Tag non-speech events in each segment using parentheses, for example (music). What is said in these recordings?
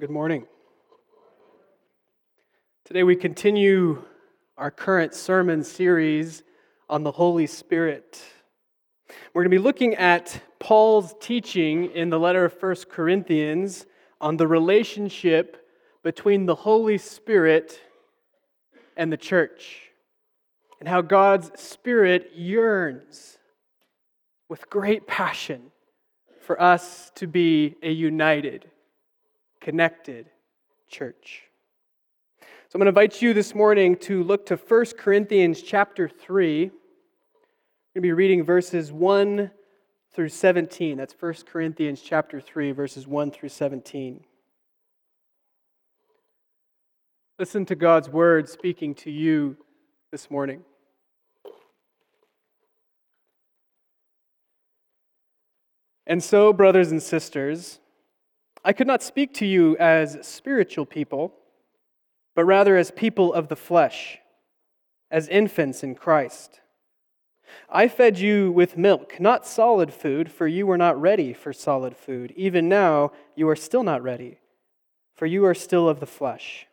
Good morning. Today we continue our current sermon series on the Holy Spirit. We're going to be looking at Paul's teaching in the letter of 1 Corinthians on the relationship between the Holy Spirit and the church, and how God's Spirit yearns with great passion for us to be a united, connected church. So I'm going to invite you this morning to look to 1 Corinthians chapter 3. We're going to be reading verses 1 through 17. That's 1 Corinthians chapter 3 verses 1 through 17. Listen to God's word speaking to you this morning. And so, brothers and sisters, I could not speak to you as spiritual people, but rather as people of the flesh, as infants in Christ. I fed you with milk, not solid food, for you were not ready for solid food. Even now, you are still not ready, for you are still of the flesh.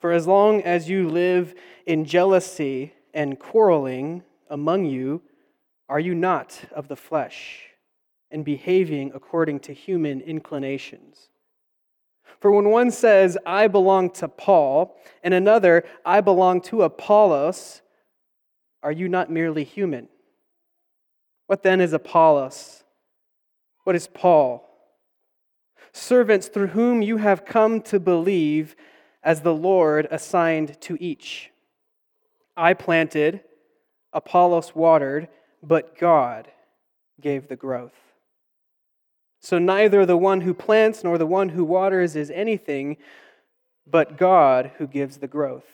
For as long as you live in jealousy and quarreling among you, are you not of the flesh and behaving according to human inclinations? For when one says, I belong to Paul, and another, I belong to Apollos, are you not merely human? What then is Apollos? What is Paul? Servants through whom you have come to believe as the Lord assigned to each. I planted, Apollos watered, but God gave the growth. So neither the one who plants nor the one who waters is anything, but God who gives the growth.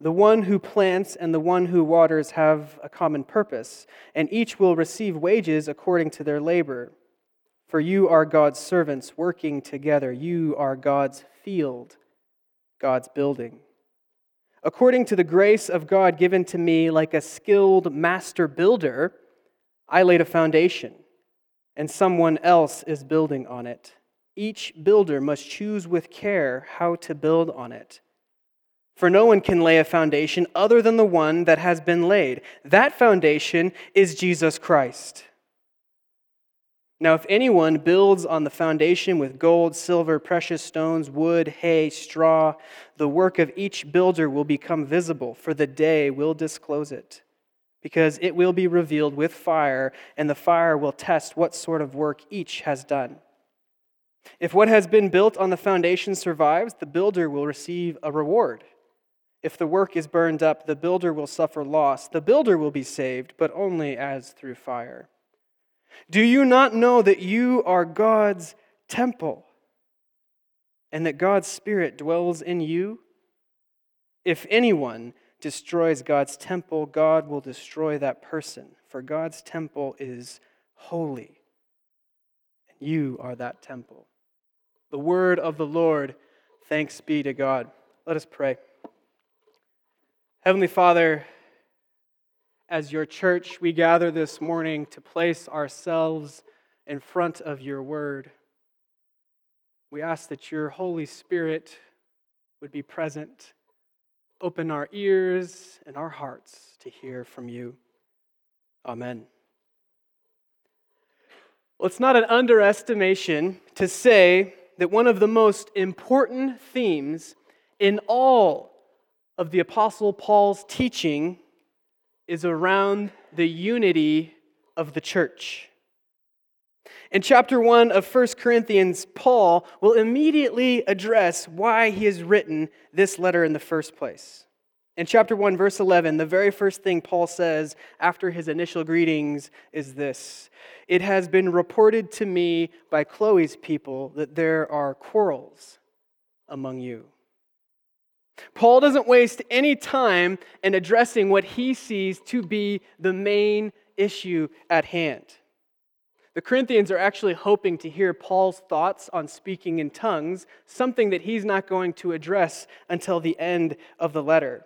The one who plants and the one who waters have a common purpose, and each will receive wages according to their labor. For you are God's servants working together. You are God's field God's building. According to the grace of God given to me, like a skilled master builder, I laid a foundation, and someone else is building on it. Each builder must choose with care how to build on it. For no one can lay a foundation other than the one that has been laid. That foundation is Jesus Christ. Now, if anyone builds on the foundation with gold, silver, precious stones, wood, hay, straw, the work of each builder will become visible, for the day will disclose it. Because it will be revealed with fire, and the fire will test what sort of work each has done. If what has been built on the foundation survives, the builder will receive a reward. If the work is burned up, the builder will suffer loss. The builder will be saved, but only as through fire. Do you not know that you are God's temple and that God's Spirit dwells in you? If anyone destroys God's temple, God will destroy that person, for God's temple is holy, and you are that temple. The word of the Lord, thanks be to God. Let us pray. Heavenly Father, as your church, we gather this morning to place ourselves in front of your word. We ask that your Holy Spirit would be present. Open our ears and our hearts to hear from you. Amen. Well, it's not an underestimation to say that one of the most important themes in all of the Apostle Paul's teaching is around the unity of the church. In chapter 1 of 1 Corinthians, Paul will immediately address why he has written this letter in the first place. In chapter 1, verse 11, the very first thing Paul says after his initial greetings is this It has been reported to me by Chloe's people that there are quarrels among you. Paul doesn't waste any time in addressing what he sees to be the main issue at hand. The Corinthians are actually hoping to hear Paul's thoughts on speaking in tongues, something that he's not going to address until the end of the letter.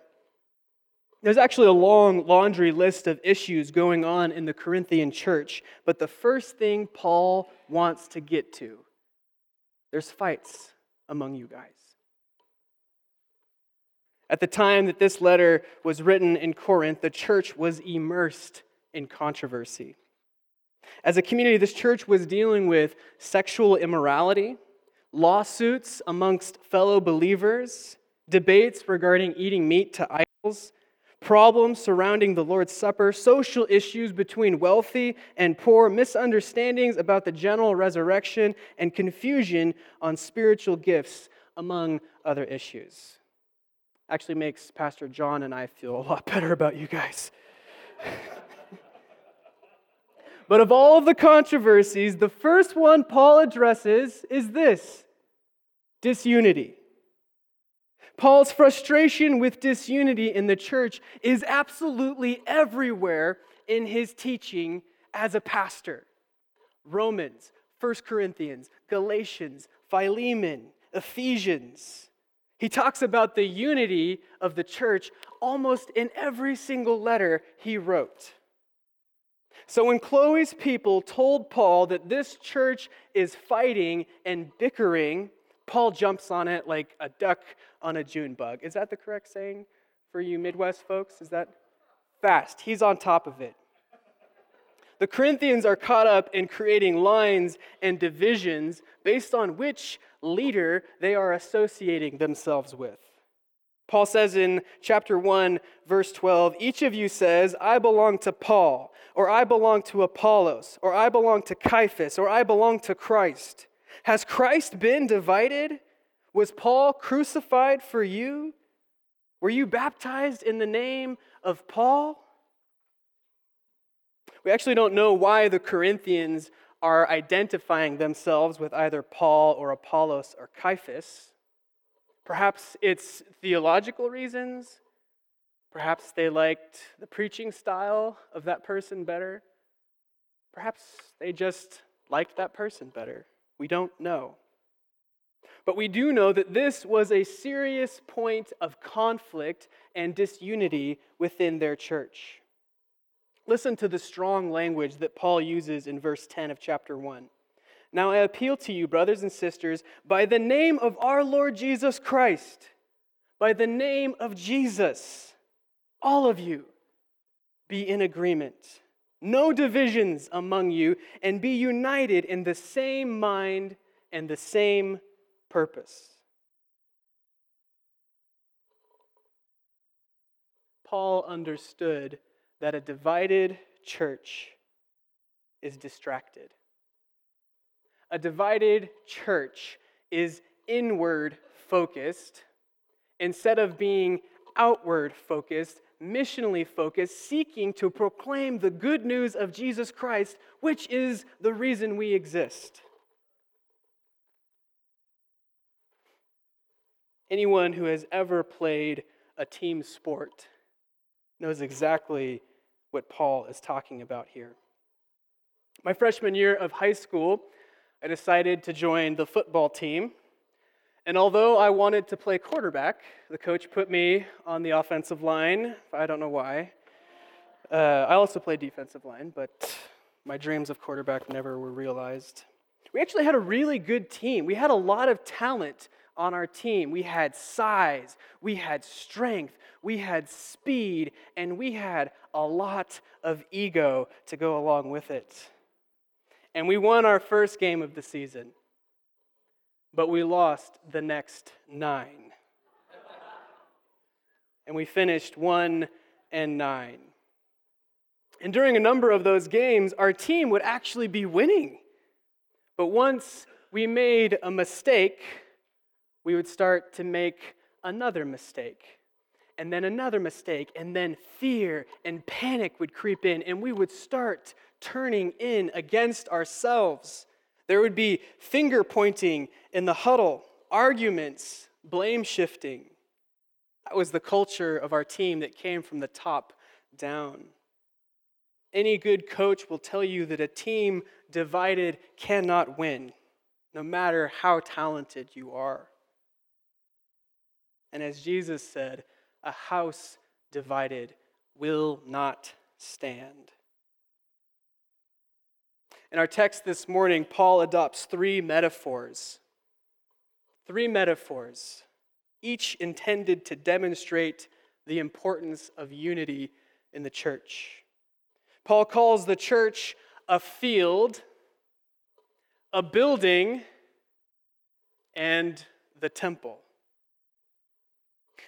There's actually a long laundry list of issues going on in the Corinthian church, but the first thing Paul wants to get to there's fights among you guys. At the time that this letter was written in Corinth, the church was immersed in controversy. As a community, this church was dealing with sexual immorality, lawsuits amongst fellow believers, debates regarding eating meat to idols, problems surrounding the Lord's Supper, social issues between wealthy and poor, misunderstandings about the general resurrection, and confusion on spiritual gifts, among other issues. Actually, makes Pastor John and I feel a lot (laughs) better about you guys. But of all the controversies, the first one Paul addresses is this disunity. Paul's frustration with disunity in the church is absolutely everywhere in his teaching as a pastor. Romans, 1 Corinthians, Galatians, Philemon, Ephesians. He talks about the unity of the church almost in every single letter he wrote. So when Chloe's people told Paul that this church is fighting and bickering, Paul jumps on it like a duck on a June bug. Is that the correct saying for you Midwest folks? Is that fast? He's on top of it. The Corinthians are caught up in creating lines and divisions based on which leader they are associating themselves with. Paul says in chapter 1, verse 12, each of you says, I belong to Paul, or I belong to Apollos, or I belong to Cephas, or I belong to Christ. Has Christ been divided? Was Paul crucified for you? Were you baptized in the name of Paul? We actually don't know why the Corinthians are identifying themselves with either Paul or Apollos or Cephas. Perhaps it's theological reasons. Perhaps they liked the preaching style of that person better. Perhaps they just liked that person better. We don't know. But we do know that this was a serious point of conflict and disunity within their church. Listen to the strong language that Paul uses in verse 10 of chapter 1. Now I appeal to you, brothers and sisters, by the name of our Lord Jesus Christ, by the name of Jesus, all of you be in agreement no divisions among you, and be united in the same mind and the same purpose. Paul understood that a divided church is distracted. A divided church is inward focused instead of being outward focused missionally focused, seeking to proclaim the good news of Jesus Christ, which is the reason we exist. Anyone who has ever played a team sport knows exactly what Paul is talking about here. My freshman year of high school, I decided to join the football team and although I wanted to play quarterback, the coach put me on the offensive line. I don't know why. Uh, I also played defensive line, but my dreams of quarterback never were realized. We actually had a really good team. We had a lot of talent on our team. We had size, we had strength, we had speed, and we had a lot of ego to go along with it. And we won our first game of the season but we lost the next nine. and we finished one and nine. And during a number of those games, our team would actually be winning. But once we made a mistake, we would start to make another mistake, and then another mistake, and then fear and panic would creep in, and we would start turning in against ourselves. There would be finger pointing in the huddle, arguments, blame shifting. That was the culture of our team that came from the top down. Any good coach will tell you that a team divided cannot win, no matter how talented you are. And as Jesus said, a house divided will not stand. In our text this morning, Paul adopts three metaphors Three metaphors, each intended to demonstrate the importance of unity in the church. Paul calls the church a field, a building, and the temple.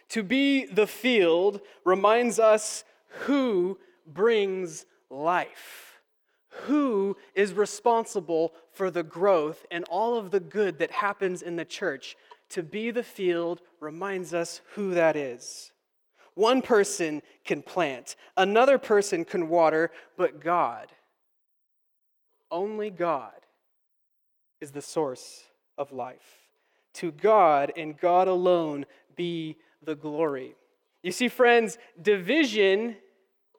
To be the field reminds us who brings life, who is responsible for the growth and all of the good that happens in the church. To be the field reminds us who that is. One person can plant, another person can water, but God, only God, is the source of life. To God and God alone be the glory. You see, friends, division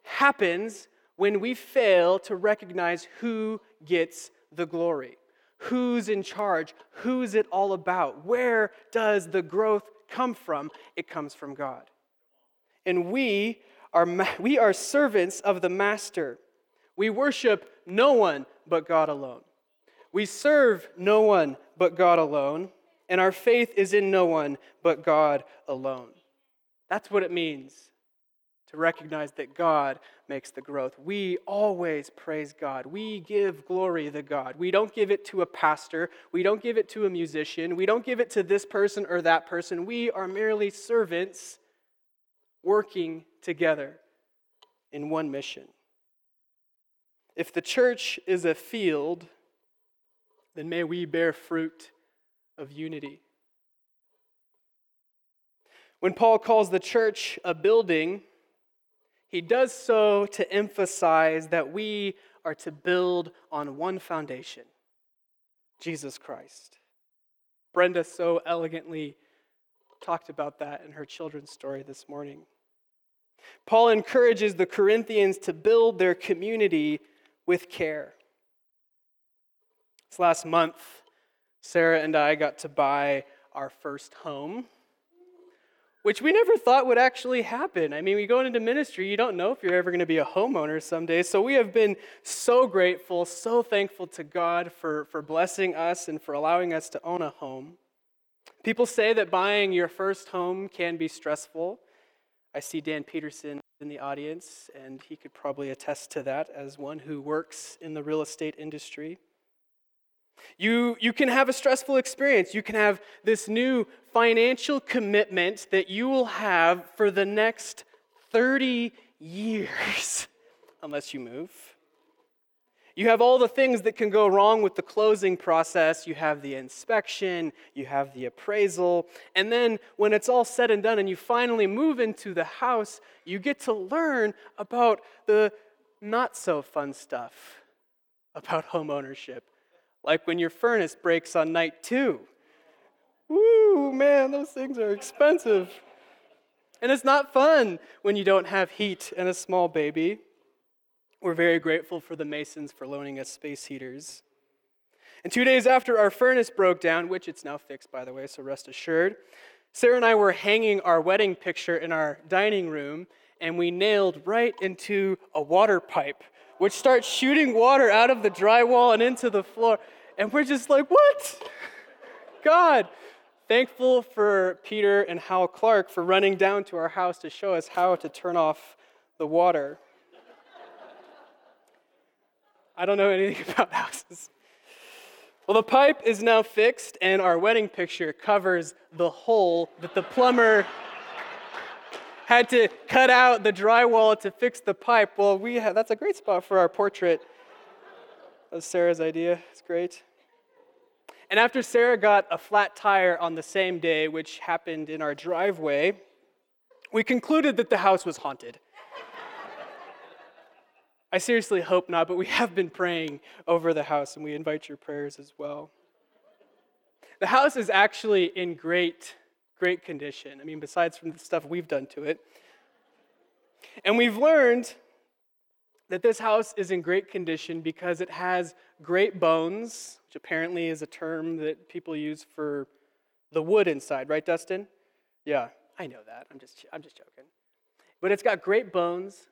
happens when we fail to recognize who gets the glory. Who's in charge? Who's it all about? Where does the growth come from? It comes from God. And we are, we are servants of the Master. We worship no one but God alone. We serve no one but God alone. And our faith is in no one but God alone. That's what it means to recognize that God makes the growth. We always praise God. We give glory to God. We don't give it to a pastor. We don't give it to a musician. We don't give it to this person or that person. We are merely servants working together in one mission. If the church is a field, then may we bear fruit of unity. When Paul calls the church a building, he does so to emphasize that we are to build on one foundation Jesus Christ. Brenda so elegantly talked about that in her children's story this morning. Paul encourages the Corinthians to build their community with care. This last month, Sarah and I got to buy our first home which we never thought would actually happen. I mean, we go into ministry, you don't know if you're ever going to be a homeowner someday. So we have been so grateful, so thankful to God for, for blessing us and for allowing us to own a home. People say that buying your first home can be stressful. I see Dan Peterson in the audience, and he could probably attest to that as one who works in the real estate industry. You, you can have a stressful experience. You can have this new financial commitment that you will have for the next 30 years, (laughs) unless you move. You have all the things that can go wrong with the closing process. You have the inspection, you have the appraisal, and then when it's all said and done and you finally move into the house, you get to learn about the not so fun stuff about home ownership like when your furnace breaks on night two. Woo, man, those things are expensive. And it's not fun when you don't have heat and a small baby. We're very grateful for the Masons for loaning us space heaters. And two days after our furnace broke down, which it's now fixed, by the way, so rest assured, Sarah and I were hanging our wedding picture in our dining room, and we nailed right into a water pipe which starts shooting water out of the drywall and into the floor. And we're just like, what? God. Thankful for Peter and Hal Clark for running down to our house to show us how to turn off the water. I don't know anything (laughs) about houses. Well, the pipe is now fixed, and our wedding picture covers the hole that the plumber had to cut out the drywall to fix the pipe. Well, we have, that's a great spot for our portrait. That was Sarah's idea. It's great. And after Sarah got a flat tire on the same day, which happened in our driveway, we concluded that the house was haunted. I seriously hope not, but we have been praying over the house, and we invite your prayers as well. The house is actually in great great condition. I mean, besides from the stuff we've done to it. And we've learned that this house is in great condition because it has great bones, which apparently is a term that people use for the wood inside, right, Dustin? Yeah, I know that. I'm just, I'm just joking. But it's got great bones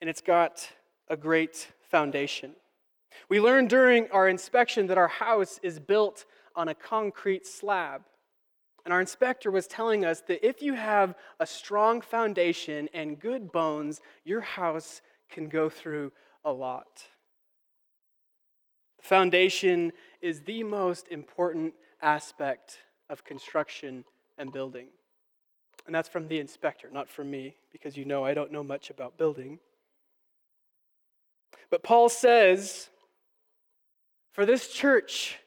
and it's got a great foundation. We learned during our inspection that our house is built on a concrete slab And our inspector was telling us that if you have a strong foundation and good bones, your house can go through a lot. The foundation is the most important aspect of construction and building. And that's from the inspector, not from me, because you know I don't know much about building. But Paul says, for this church,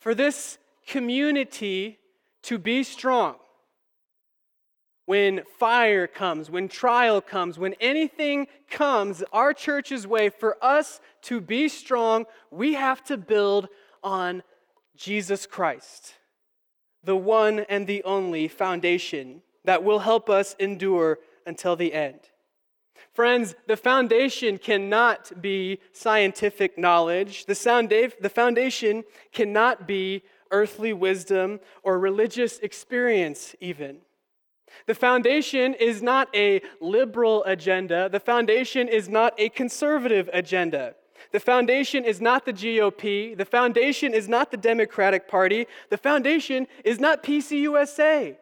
for this community to be strong, when fire comes, when trial comes, when anything comes our church's way, for us to be strong, we have to build on Jesus Christ, the one and the only foundation that will help us endure until the end. Friends, the foundation cannot be scientific knowledge. The, foundation cannot be earthly wisdom or religious experience, even. The foundation is not a liberal agenda. The foundation is not a conservative agenda. The foundation is not the GOP. The foundation is not the Democratic Party. The foundation is not PCUSA.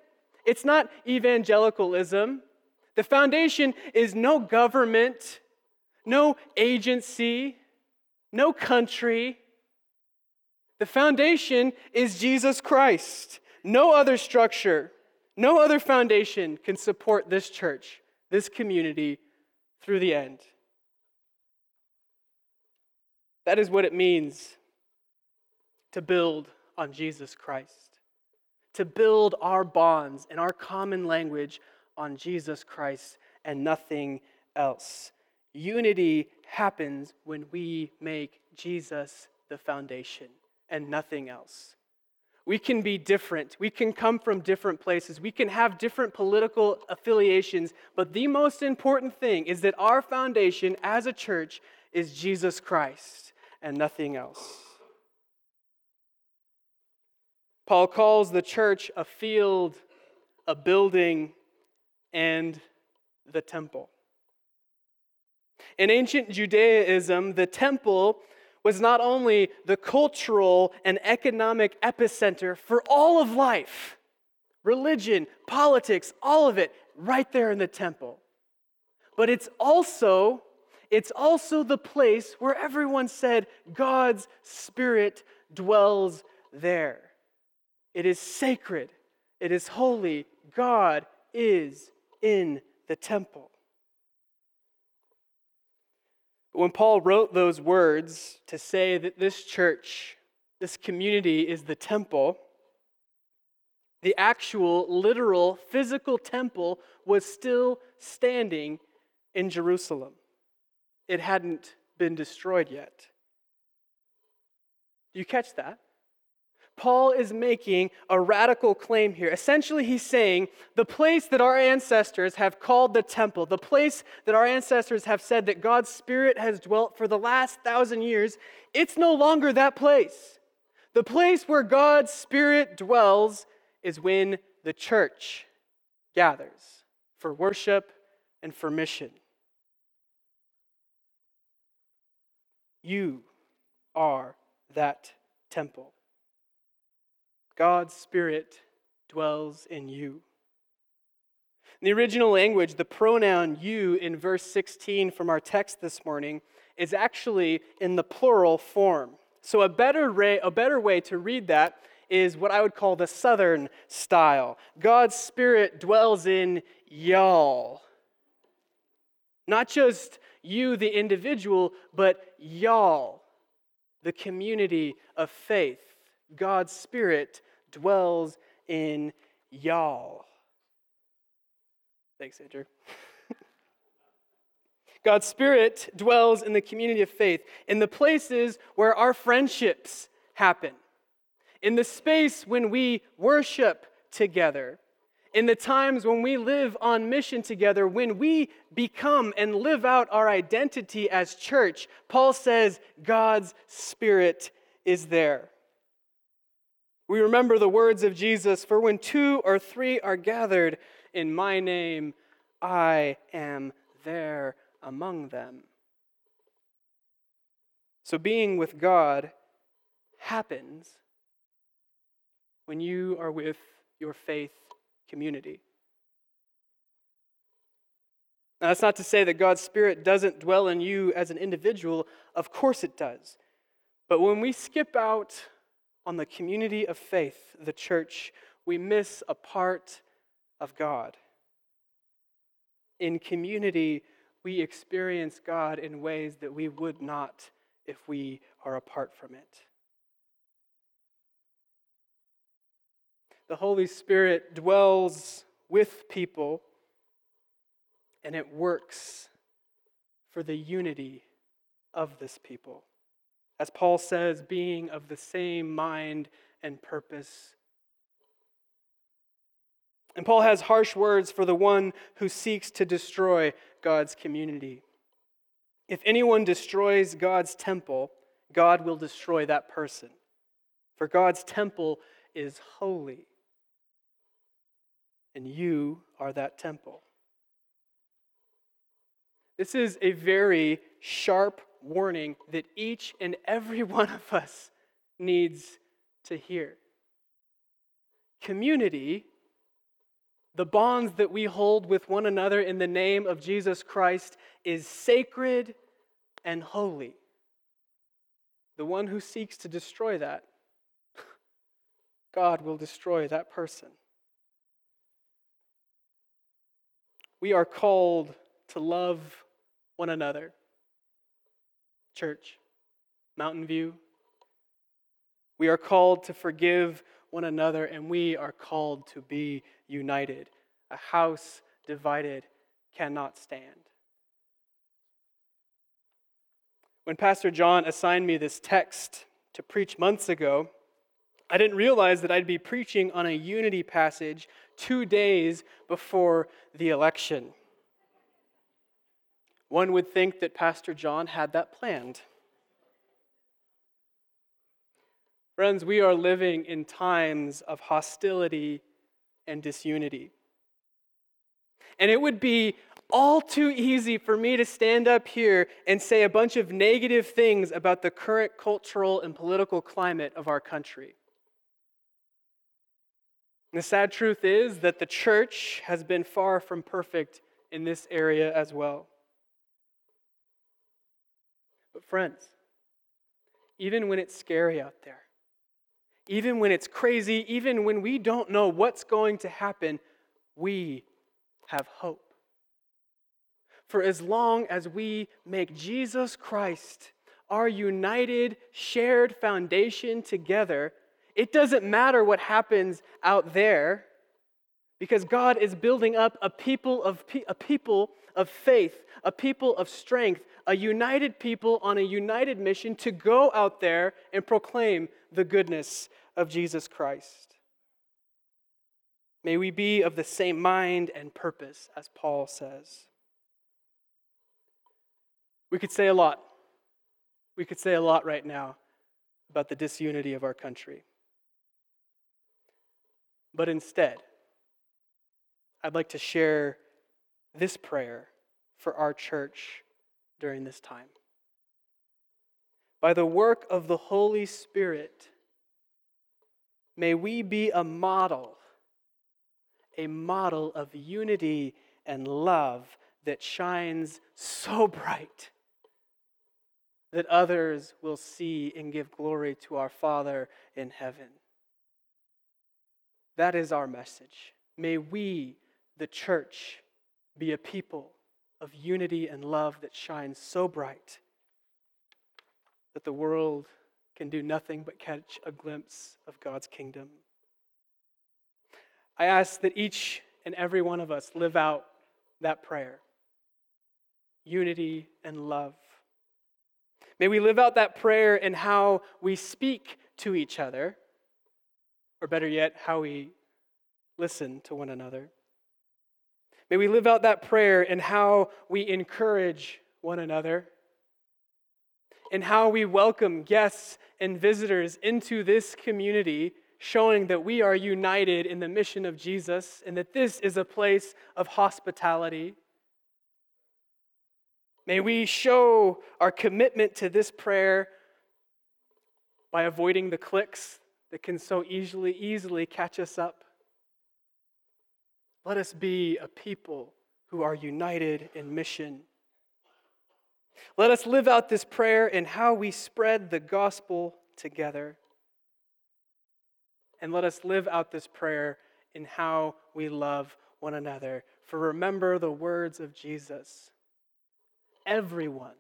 It's not evangelicalism. The foundation is no government, no agency, no country. The foundation is Jesus Christ. No other structure, no other foundation can support this church, this community through the end. That is what it means to build on Jesus Christ, to build our bonds and our common language on Jesus Christ and nothing else. Unity happens when we make Jesus the foundation and nothing else. We can be different. We can come from different places. We can have different political affiliations. But the most important thing is that our foundation as a church is Jesus Christ and nothing else. Paul calls the church a field, a building, and the temple. In ancient Judaism, the temple was not only the cultural and economic epicenter for all of life, religion, politics, all of it, right there in the temple. But it's also it's also the place where everyone said God's spirit dwells there. It is sacred. It is holy. God is in the temple. When Paul wrote those words to say that this church, this community is the temple, the actual, literal, physical temple was still standing in Jerusalem. It hadn't been destroyed yet. Do you catch that? Paul is making a radical claim here. Essentially, he's saying the place that our ancestors have called the temple, the place that our ancestors have said that God's Spirit has dwelt for the last thousand years, it's no longer that place. The place where God's Spirit dwells is when the church gathers for worship and for mission. You are that temple. God's Spirit dwells in you. In the original language, the pronoun you in verse 16 from our text this morning is actually in the plural form. So, a better, way, a better way to read that is what I would call the southern style. God's Spirit dwells in y'all. Not just you, the individual, but y'all, the community of faith. God's Spirit dwells in y'all. Thanks, Andrew. (laughs) God's Spirit dwells in the community of faith, in the places where our friendships happen, in the space when we worship together, in the times when we live on mission together, when we become and live out our identity as church. Paul says God's Spirit is there. We remember the words of Jesus For when two or three are gathered in my name, I am there among them. So being with God happens when you are with your faith community. Now, that's not to say that God's Spirit doesn't dwell in you as an individual. Of course it does. But when we skip out on the community of faith, the church, we miss a part of God. In community, we experience God in ways that we would not if we are apart from it. The Holy Spirit dwells with people and it works for the unity of this people. As Paul says, being of the same mind and purpose. And Paul has harsh words for the one who seeks to destroy God's community. If anyone destroys God's temple, God will destroy that person. For God's temple is holy, and you are that temple. This is a very sharp warning that each and every (laughs) one of us needs to hear. Community, the bonds that we hold with one another in the name of Jesus Christ, is sacred and holy. The one who seeks to destroy that, (laughs) God will destroy that person. We are called to love one another. Church, Mountain View, we are called to forgive one another and we are called to be united. A house divided cannot stand. When Pastor John assigned me this text to preach months ago, I didn't realize that I'd be preaching on a unity passage two days before the election. One would think that Pastor John had that planned. Friends, we are living in times of hostility and disunity. And it would be all too easy for me to stand up here and say a bunch of negative things about the current cultural and political climate of our country. the sad truth is that the church has been far from perfect in this area as well. Friends, even when it's scary out there, even when it's crazy, even when we don't know what's going to happen, we have hope. For as long as we make Jesus Christ our united, shared foundation together, it doesn't matter what happens out there because God is building up a people of, a people of faith, a people of strength, a united people on a united mission to go out there and proclaim the goodness of Jesus Christ. May we be of the same mind and purpose, as Paul says. We could say a lot. We could say a lot right now about the disunity of our country. But instead, I'd like to share this prayer for our church during this time. By the work of the Holy Spirit, may we be a model, a model of unity and love that shines so bright that others will see and give glory to our Father in heaven. That is our message. May we, the church, be a people of unity and love that shines so bright that the world can do nothing but catch a glimpse of God's kingdom. I ask that each and every one of us live out that prayer unity and love. May we live out that prayer in how we speak to each other, or better yet, how we listen to one another. May we live out that prayer in how we encourage one another, in how we welcome guests and visitors into this community, showing that we are united in the mission of Jesus and that this is a place of hospitality. May we show our commitment to this prayer by avoiding the cliques that can so easily, easily catch us up Let us be a people who are united in mission. Let us live out this prayer in how we spread the gospel together. And let us live out this prayer in how we love one another. For remember the words of Jesus everyone,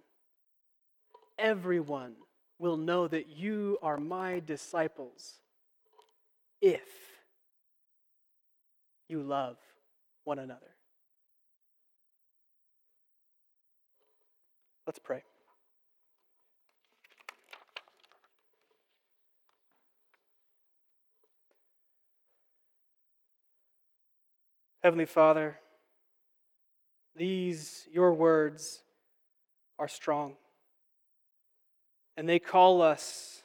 everyone will know that you are my disciples if you love one another. Let's pray. Heavenly Father, these, your words, are strong. And they call us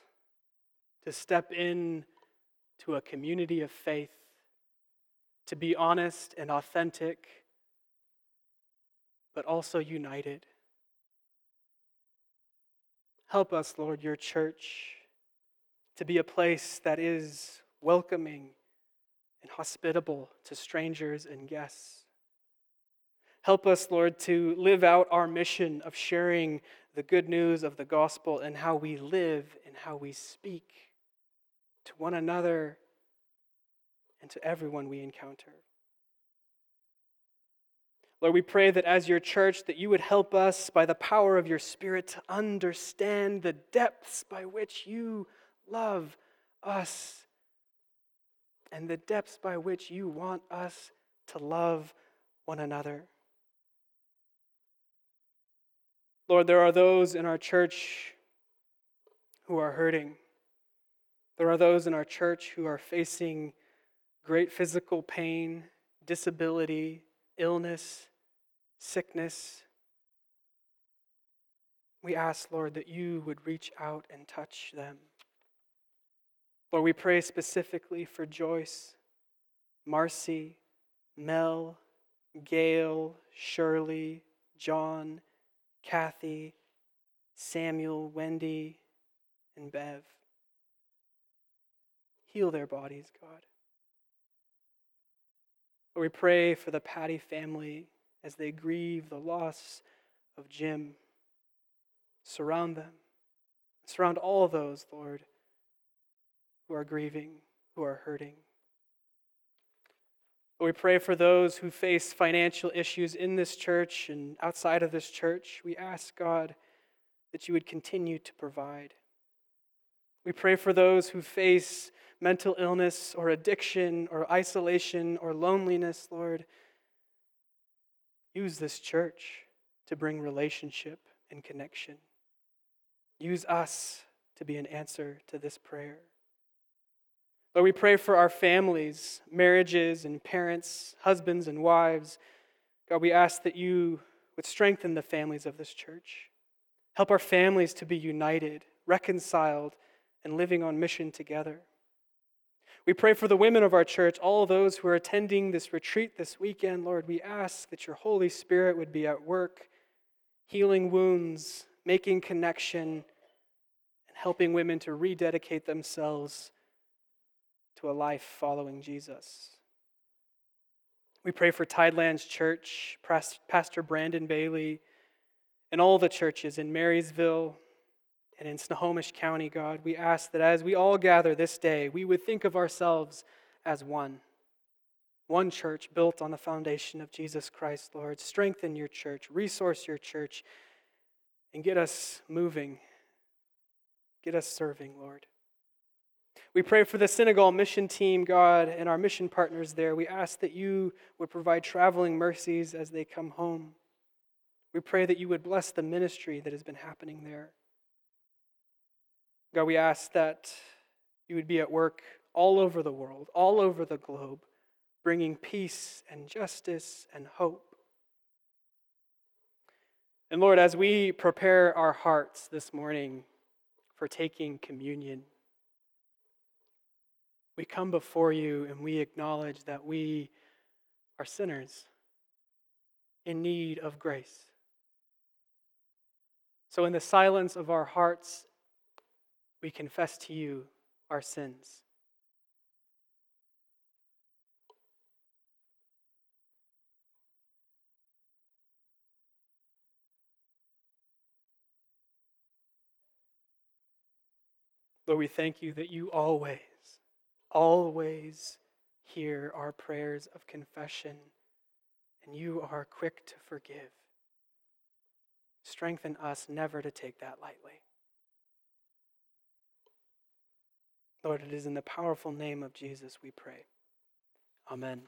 to step in to a community of faith, to be honest and authentic, but also united. Help us, Lord, your church, to be a place that is welcoming and hospitable to strangers and guests. Help us, Lord, to live out our mission of sharing the good news of the gospel and how we live and how we speak to one another to everyone we encounter. Lord, we pray that as your church that you would help us by the power of your spirit to understand the depths by which you love us and the depths by which you want us to love one another. Lord, there are those in our church who are hurting. There are those in our church who are facing great physical pain, disability, illness, sickness. We ask, Lord, that you would reach out and touch them. Lord, we pray specifically for Joyce, Marcy, Mel, Gail, Shirley, John, Kathy, Samuel, Wendy, and Bev. Heal their bodies, God. Lord, we pray for the Patty family as they grieve the loss of Jim. Surround them. Surround all those, Lord, who are grieving, who are hurting. Lord, we pray for those who face financial issues in this church and outside of this church. We ask, God, that you would continue to provide. We pray for those who face mental illness or addiction or isolation or loneliness, Lord. Use this church to bring relationship and connection. Use us to be an answer to this prayer. Lord, we pray for our families, marriages, and parents, husbands and wives. God, we ask that you would strengthen the families of this church. Help our families to be united, reconciled, and living on mission together. We pray for the women of our church, all those who are attending this retreat this weekend. Lord, we ask that your Holy Spirit would be at work, healing wounds, making connection, and helping women to rededicate themselves to a life following Jesus. We pray for Tidelands Church, Pastor Brandon Bailey, and all the churches in Marysville, and in Snohomish County, God, we ask that as we all gather this day, we would think of ourselves as one. One church built on the foundation of Jesus Christ, Lord. Strengthen your church, resource your church, and get us moving. Get us serving, Lord. We pray for the Senegal mission team, God, and our mission partners there. We ask that you would provide traveling mercies as they come home. We pray that you would bless the ministry that has been happening there. God, we ask that you would be at work all over the world, all over the globe, bringing peace and justice and hope. And Lord, as we prepare our hearts this morning for taking communion, we come before you and we acknowledge that we are sinners in need of grace. So, in the silence of our hearts we confess to you our sins. Lord, we thank you that you always, always hear our prayers of confession, and you are quick to forgive. Strengthen us never to take that lightly. Lord, it is in the powerful name of Jesus we pray. Amen.